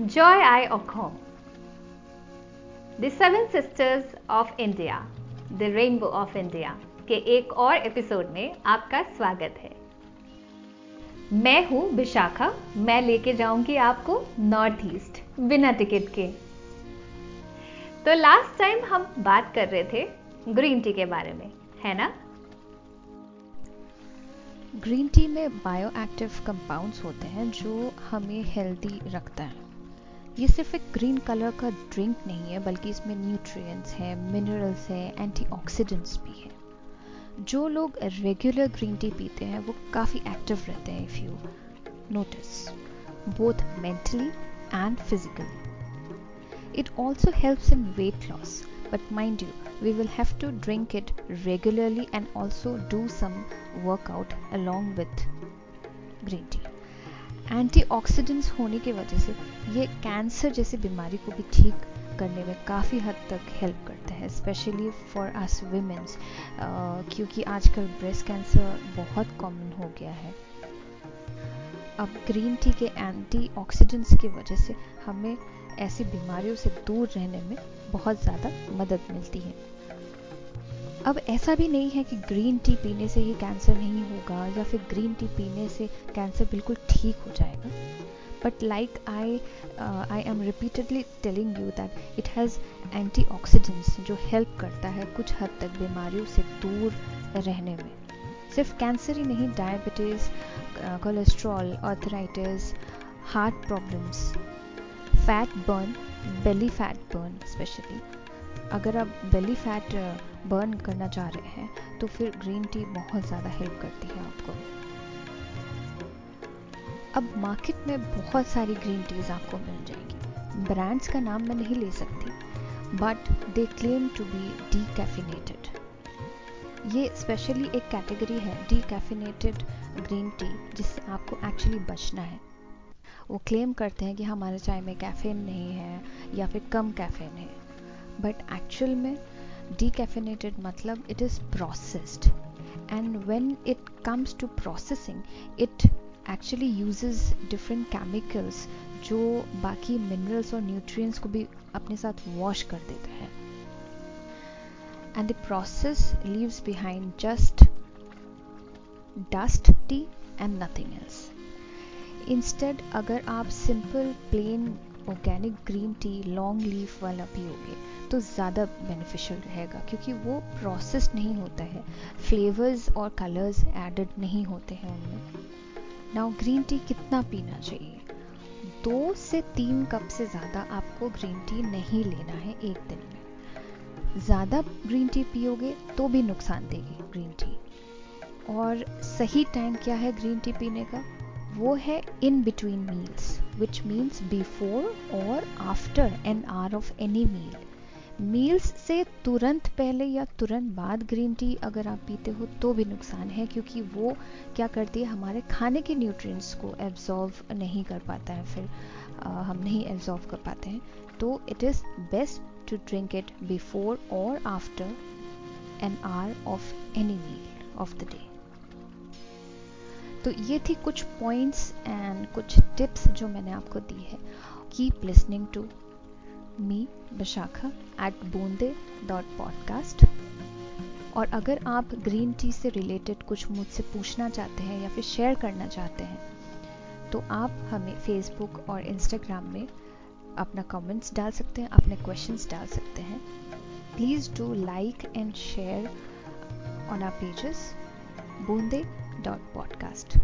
Joy I Okhom, The Seven Sisters of India, The Rainbow of India के एक और episode में आपका स्वागत है। मैं हूँ विशाखा मैं लेके जाऊँगी आपको नॉर्थ ईस्ट बिना टिकट के। तो लास्ट टाइम हम बात कर रहे थे ग्रीन टी के बारे में है ना? ग्रीन टी में बायो एक्टिव कंपाउंड्स होते हैं जो हमें हेल्दी रखता है। ये सिर्फ़ एक ग्रीन कलर का ड्रिंक नहीं है, बल्कि इसमें न्यूट्रिएंट्स हैं मिनरल्स हैं एंटीऑक्सीडेंट्स भी हैं। जो लोग रेगुलर ग्रीन टी पीते हैं, वो काफ़ी एक्टिव रहते हैं if you notice both mentally and physically it also helps in weight loss but mind you, we will have to drink it regularly and also do some workout along with green tea. Antioxidants होने की वजह से ये cancer जैसी बीमारी को भी ठीक करने में काफ़ी हद तक हेल्प करता है स्पेशली फॉर अस वीमेंस क्योंकि आजकल ब्रेस्ट कैंसर बहुत कॉमन हो गया है। अब ग्रीन टी के एंटीऑक्सीडेंट्स की वजह से हमें ऐसी बीमारियों से दूर रहने में बहुत ज़्यादा मदद मिलती है। अब ऐसा भी नहीं है कि ग्रीन टी पीने से ही कैंसर नहीं होगा या फिर ग्रीन टी पीने से कैंसर बिल्कुल ठीक हो जाएगा। But like I I am repeatedly telling you that it has anti जो हेल्प करता है कुछ हद तक बीमारियों से दूर रहने में। सिर्फ़ कैंसर ही नहीं diabetes cholesterol arthritis heart problems fat burn belly fat burn specially अगर आप बेली फैट बर्न करना चाह रहे हैं तो फिर ग्रीन टी बहुत ज़्यादा हेल्प करती है आपको। अब मार्केट में बहुत सारी ग्रीन टीज आपको मिल जाएगी। ब्रांड्स का नाम मैं नहीं ले सकती but they claim to be decaffeinated ये स्पेशली एक कैटेगरी है डी कैफिनेटेड ग्रीन टी जिससे आपको एक्चुअली बचना है। वो क्लेम करते हैं कि हमारे चाय में कैफेन नहीं है, या फिर कम कैफेन है। बट एक्चुअल में decaffeinated matlab it is processed and when it comes to processing it actually uses different chemicals जो बाकी मिनरल्स और न्यूट्रिएंट्स को भी अपने साथ वॉश कर देते हैं and the process leaves behind just dust tea and nothing else instead अगर आप simple plain organic green tea long leaf वाला पियोगे तो ज़्यादा बेनिफिशियल रहेगा, क्योंकि वो प्रोसेस नहीं होता है। फ्लेवर्स और कलर्स एडेड नहीं होते हैं उनमें। नाउ ग्रीन टी कितना पीना चाहिए? दो से तीन कप से ज़्यादा आपको ग्रीन टी नहीं लेना है एक दिन में। ज़्यादा ग्रीन टी पियोगे तो भी नुकसान देगी ग्रीन टी और सही टाइम क्या है ग्रीन टी पीने का? वो है in between meals which means before और after an hour of any meal meals से तुरंत पहले या तुरंत बाद ग्रीन टी अगर आप पीते हो तो भी नुकसान है क्योंकि वो क्या करती है हमारे खाने के न्यूट्रिएंट्स को एब्जॉर्व नहीं कर पाता है फिर आ, हम नहीं एब्जॉर्व कर पाते हैं। तो it is best to drink it before और after an hour of any meal of the day तो ये थी कुछ पॉइंट्स एंड कुछ टिप्स जो मैंने आपको दी है। Keep listening to me Bashakha at Boonde dot podcast और अगर आप ग्रीन टी से रिलेटेड कुछ मुझसे पूछना चाहते हैं या फिर शेयर करना चाहते हैं तो आप हमें फेसबुक और इंस्टाग्राम में अपना कमेंट्स डाल सकते हैं, अपने क्वेश्चंस डाल सकते हैं। Please do like and share on our pages Boonde dot podcast